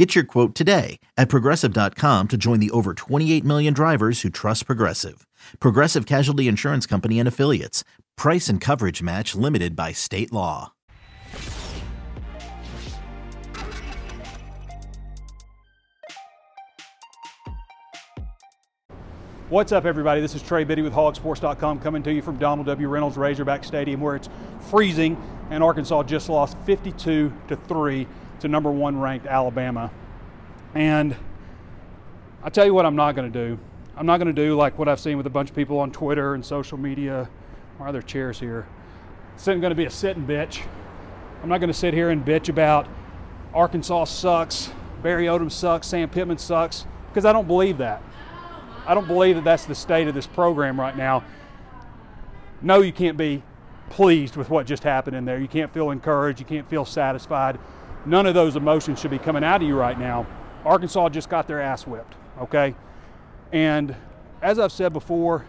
Get your quote today at progressive.com to join the over 28 million drivers who trust Progressive. Progressive Casualty Insurance Company and Affiliates. Price and coverage match limited by state law. What's up, everybody? This is Trey Biddy with hogsports.com coming to you from Donald W. Reynolds Razorback Stadium where it's freezing and Arkansas just lost 52 to 3 to number one ranked Alabama. And I tell you what, I'm not going to do. I'm not going to do like what I've seen with a bunch of people on Twitter and social media. Why are there chairs here? It's not going to be a sitting bitch. I'm not going to sit here and bitch about Arkansas sucks, Barry Odom sucks, Sam Pittman sucks, because I don't believe that. I don't believe that that's the state of this program right now. No, you can't be pleased with what just happened in there. You can't feel encouraged. You can't feel satisfied. None of those emotions should be coming out of you right now. Arkansas just got their ass whipped, okay? And as I've said before,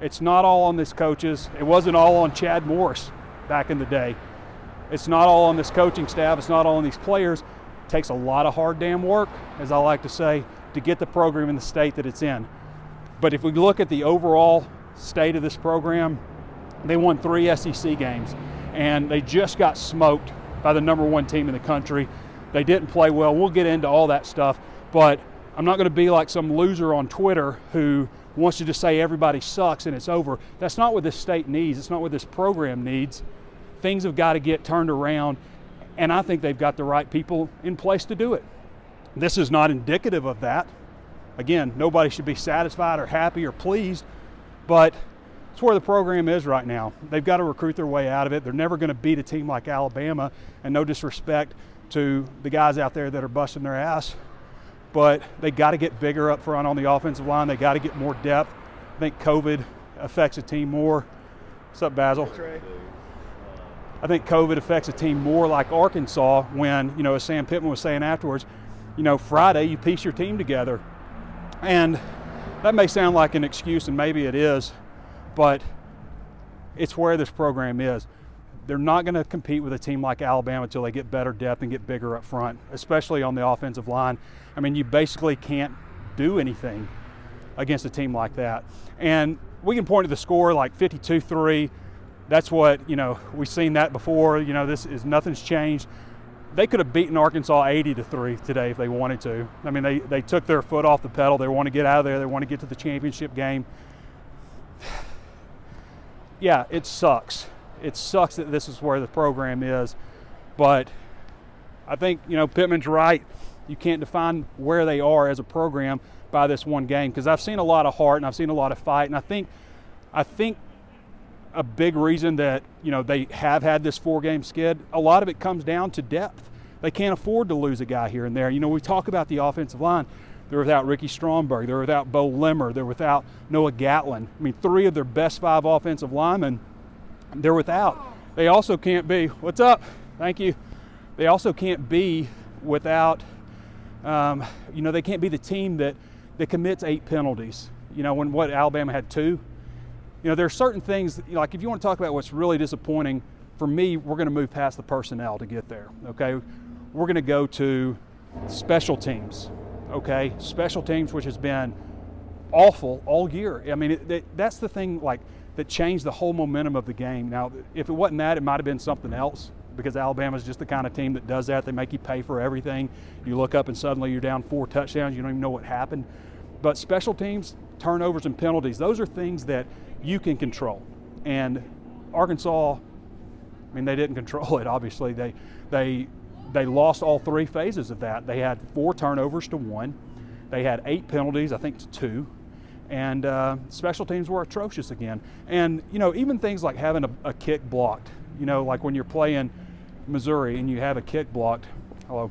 it's not all on this coaches. It wasn't all on Chad Morris back in the day. It's not all on this coaching staff. It's not all on these players. It takes a lot of hard damn work, as I like to say, to get the program in the state that it's in. But if we look at the overall state of this program, they won three SEC games, and they just got smoked by the number one team in the country. They didn't play well. We'll get into all that stuff, but I'm not going to be like some loser on Twitter who wants to just say everybody sucks and it's over. That's not what this state needs. It's not what this program needs. Things have got to get turned around, and I think they've got the right people in place to do it. This is not indicative of that. Again, nobody should be satisfied or happy or pleased, but it's where the program is right now. They've got to recruit their way out of it. They're never going to beat a team like Alabama, and no disrespect to the guys out there that are busting their ass, but they got to get bigger up front on the offensive line. They got to get more depth. I think COVID affects a team more. What's up, Basil? I think COVID affects a team more like Arkansas when, you know, as Sam Pittman was saying afterwards, you know, Friday you piece your team together and that may sound like an excuse, and maybe it is, but it's where this program is. They're not going to compete with a team like Alabama until they get better depth and get bigger up front, especially on the offensive line. I mean, you basically can't do anything against a team like that. And we can point to the score like 52 3. That's what, you know, we've seen that before. You know, this is nothing's changed they could have beaten Arkansas 80 to 3 today if they wanted to. I mean, they, they took their foot off the pedal. They want to get out of there. They want to get to the championship game. Yeah, it sucks. It sucks that this is where the program is. But I think, you know, Pittman's right. You can't define where they are as a program by this one game because I've seen a lot of heart and I've seen a lot of fight. And I think, I think a big reason that you know they have had this four game skid a lot of it comes down to depth they can't afford to lose a guy here and there you know we talk about the offensive line they're without ricky stromberg. They're without beaux limmer. They're without noah gatlin. I mean three of their best five offensive linemen they're without. They also can't be what's up? Thank you. They also can't be without um, you know they can't be the team that that commits eight penalties. You know when what alabama had two. You know, there are certain things, like if you want to talk about what's really disappointing, for me, we're going to move past the personnel to get there, okay? We're going to go to special teams, okay? Special teams, which has been awful all year. I mean, it, it, that's the thing, like, that changed the whole momentum of the game. Now, if it wasn't that, it might have been something else because Alabama's just the kind of team that does that. They make you pay for everything. You look up and suddenly you're down four touchdowns. You don't even know what happened. But special teams, turnovers, and penalties, those are things that you can control. And Arkansas, I mean, they didn't control it. Obviously, they they they lost all three phases of that. They had four turnovers to one. They had eight penalties, I think, to two. And uh, special teams were atrocious again. And you know, even things like having a, a kick blocked. You know, like when you're playing Missouri and you have a kick blocked. Hello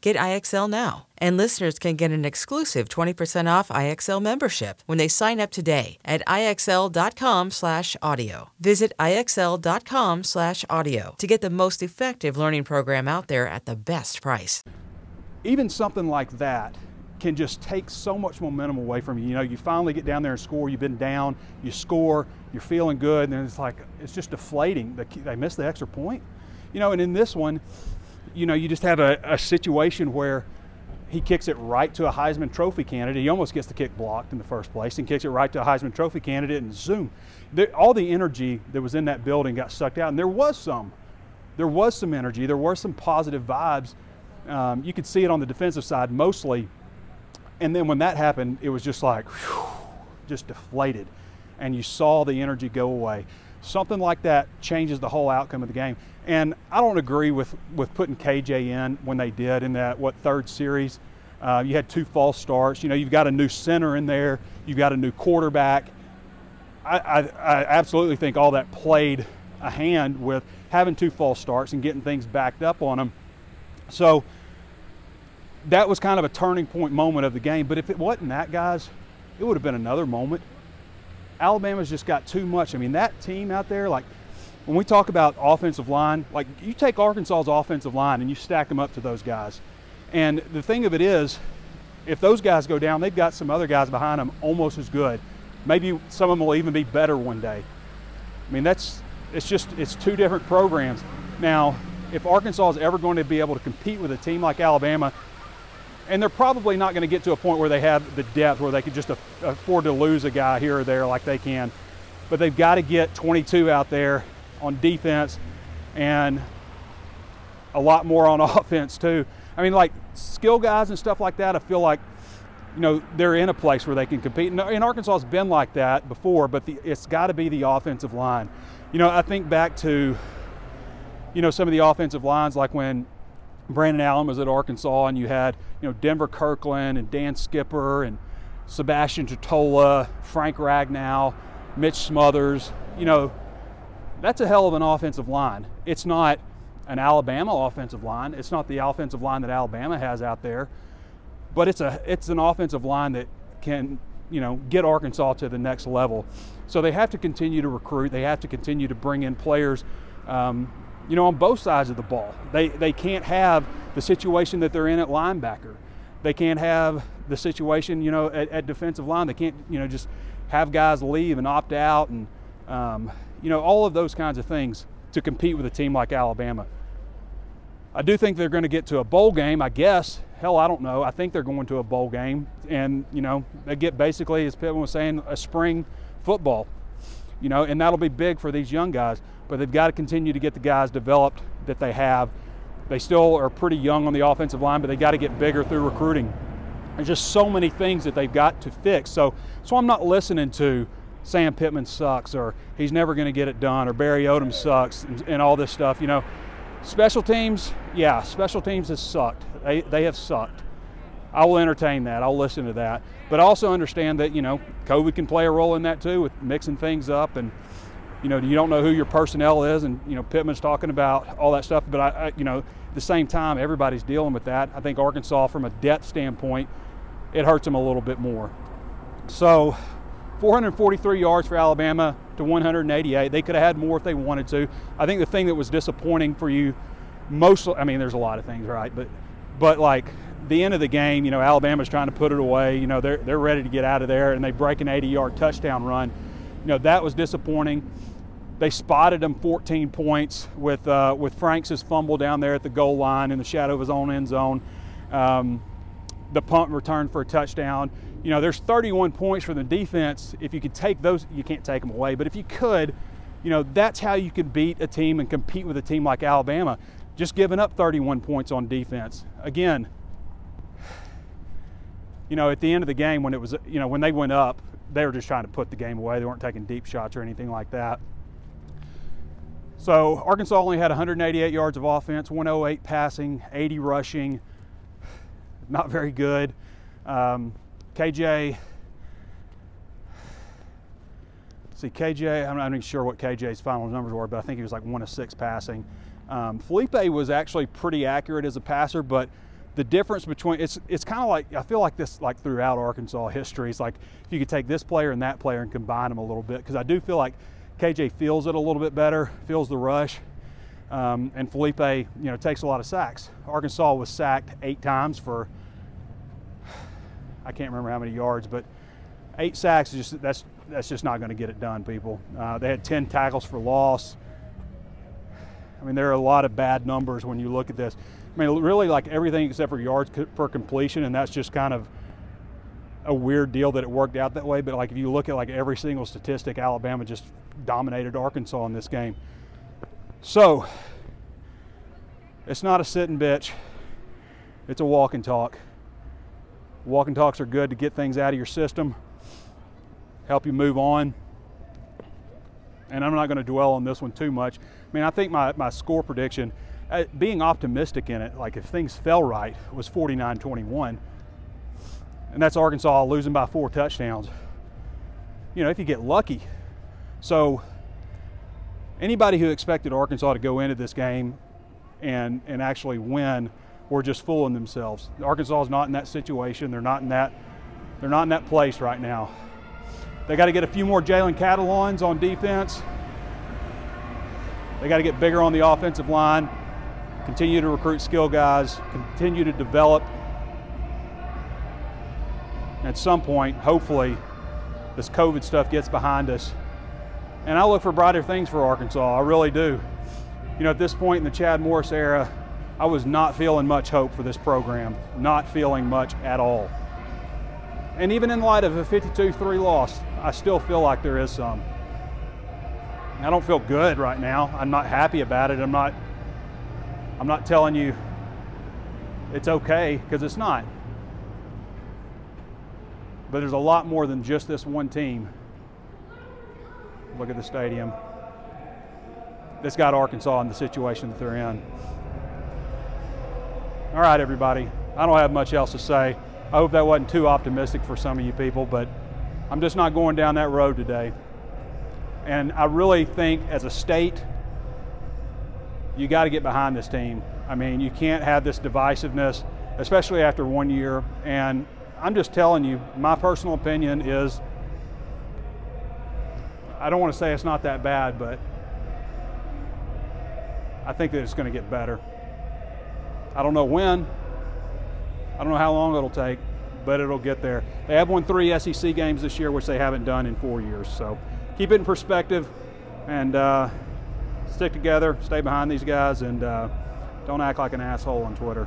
Get IXL now. And listeners can get an exclusive 20% off IXL membership when they sign up today at IXL.com/audio. Visit IXL.com/audio to get the most effective learning program out there at the best price. Even something like that can just take so much momentum away from you. You know, you finally get down there and score. You've been down, you score, you're feeling good, and then it's like it's just deflating. They miss the extra point. You know, and in this one, you know, you just have a, a situation where he kicks it right to a Heisman Trophy candidate. He almost gets the kick blocked in the first place and kicks it right to a Heisman Trophy candidate, and zoom. All the energy that was in that building got sucked out, and there was some. There was some energy. There were some positive vibes. Um, you could see it on the defensive side mostly. And then when that happened, it was just like, whew, just deflated. And you saw the energy go away. Something like that changes the whole outcome of the game. And I don't agree with, with putting KJ in when they did in that, what, third series. Uh, you had two false starts. You know, you've got a new center in there, you've got a new quarterback. I, I, I absolutely think all that played a hand with having two false starts and getting things backed up on them. So that was kind of a turning point moment of the game. But if it wasn't that, guys, it would have been another moment. Alabama's just got too much. I mean, that team out there, like when we talk about offensive line, like you take Arkansas's offensive line and you stack them up to those guys. And the thing of it is, if those guys go down, they've got some other guys behind them almost as good. Maybe some of them will even be better one day. I mean, that's it's just it's two different programs. Now, if Arkansas is ever going to be able to compete with a team like Alabama, and they're probably not going to get to a point where they have the depth where they could just afford to lose a guy here or there like they can. But they've got to get 22 out there on defense and a lot more on offense too. I mean, like skill guys and stuff like that. I feel like you know they're in a place where they can compete. And Arkansas has been like that before, but the, it's got to be the offensive line. You know, I think back to you know some of the offensive lines like when Brandon Allen was at Arkansas, and you had you know Denver Kirkland and Dan Skipper and Sebastian Tretola, Frank Ragnow, Mitch Smothers. You know, that's a hell of an offensive line. It's not an Alabama offensive line. It's not the offensive line that Alabama has out there, but it's a it's an offensive line that can you know get Arkansas to the next level. So they have to continue to recruit. They have to continue to bring in players. Um, you know, on both sides of the ball. They, they can't have the situation that they're in at linebacker. They can't have the situation, you know, at, at defensive line. They can't, you know, just have guys leave and opt out and, um, you know, all of those kinds of things to compete with a team like Alabama. I do think they're going to get to a bowl game, I guess. Hell, I don't know. I think they're going to a bowl game. And, you know, they get basically, as Pittman was saying, a spring football, you know, and that'll be big for these young guys but they've got to continue to get the guys developed that they have. They still are pretty young on the offensive line, but they got to get bigger through recruiting. There's just so many things that they've got to fix. So, so I'm not listening to Sam Pittman sucks or he's never going to get it done or Barry Odom sucks and, and, all this stuff. You know, special teams, yeah, special teams has sucked. They, they have sucked. I will entertain that. I'll listen to that. But also understand that, you know, COVID can play a role in that too with mixing things up and you know, you don't know who your personnel is, and you know, Pittman's talking about all that stuff. But I, I you know, at the same time, everybody's dealing with that. I think Arkansas, from a depth standpoint, it hurts them a little bit more. So, 443 yards for Alabama to 188. They could have had more if they wanted to. I think the thing that was disappointing for you, mostly, I mean, there's a lot of things, right? But, but like the end of the game, you know, Alabama's trying to put it away. You know, they're they're ready to get out of there, and they break an 80-yard touchdown run. You know, that was disappointing. They spotted him 14 points with uh, with Franks' fumble down there at the goal line in the shadow of his own end zone. Um, the punt return for a touchdown. You know, there's 31 points for the defense. If you could take those, you can't take them away, but if you could, you know, that's how you can beat a team and compete with a team like Alabama. Just giving up 31 points on defense. Again, you know, at the end of the game when it was, you know, when they went up, they were just trying to put the game away. They weren't taking deep shots or anything like that. So Arkansas only had 188 yards of offense, 108 passing, 80 rushing. Not very good. Um, KJ, see KJ, I'm not even sure what KJ's final numbers were, but I think he was like one of six passing. Um, Feleipe was actually pretty accurate as a passer, but the difference between it's it's kind of like I feel like this like throughout Arkansas history. It's like if you could take this player and that player and combine them a little bit because I do feel like KJ feels it a little bit better, feels the rush, um, and Feleipe you know, takes a lot of sacks. Arkansas was sacked eight times for I can't remember how many yards, but eight sacks is just that's that's just not going to get it done, people. Uh, they had 10 tackles for loss. I mean, there are a lot of bad numbers when you look at this. I mean, really like everything except for yards per completion, and that's just kind of a weird deal that it worked out that way. But like if you look at like every single statistic, Alabama just dominated Arkansas in this game. So it's not a sit and bitch. It's a walk and talk. Walk and talks are good to get things out of your system, help you move on. And I'm not going to dwell on this one too much. I mean, I think my, my score prediction, uh, being optimistic in it, like if things fell right, was 49 21. And that's Arkansas losing by four touchdowns. You know, if you get lucky. So, anybody who expected Arkansas to go into this game and, and actually win were just fooling themselves. Arkansas is not in that situation. They're not in that, they're not in that place right now. They got to get a few more Jalen Catalons on defense. They got to get bigger on the offensive line, continue to recruit skill guys, continue to develop. At some point, hopefully, this COVID stuff gets behind us. And I look for brighter things for Arkansas. I really do. You know, at this point in the Chad Morris era, I was not feeling much hope for this program, not feeling much at all. And even in light of a 52 3 loss, I still feel like there is some. I don't feel good right now. I'm not happy about it. I'm not I'm not telling you it's okay because it's not. But there's a lot more than just this one team. Look at the stadium. That's got Arkansas in the situation that they're in. All right, everybody. I don't have much else to say. I hope that wasn't too optimistic for some of you people, but I'm just not going down that road today. And I really think as a state, you got to get behind this team. I mean, you can't have this divisiveness, especially after one year. And I'm just telling you, my personal opinion is I don't want to say it's not that bad, but I think that it's going to get better. I don't know when. I don't know how long it'll take, but it'll get there. They have won three SEC games this year, which they haven't done in four years. So keep it in perspective and uh, stick together, stay behind these guys, and uh, don't act like an asshole on Twitter.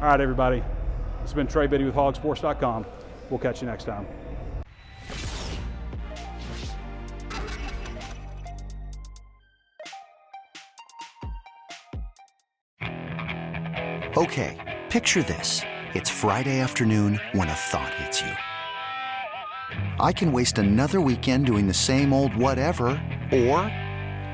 All right, everybody. This has been Trey Biddy with hogsports.com. We'll catch you next time. Okay, picture this. It's Friday afternoon when a thought hits you. I can waste another weekend doing the same old whatever, or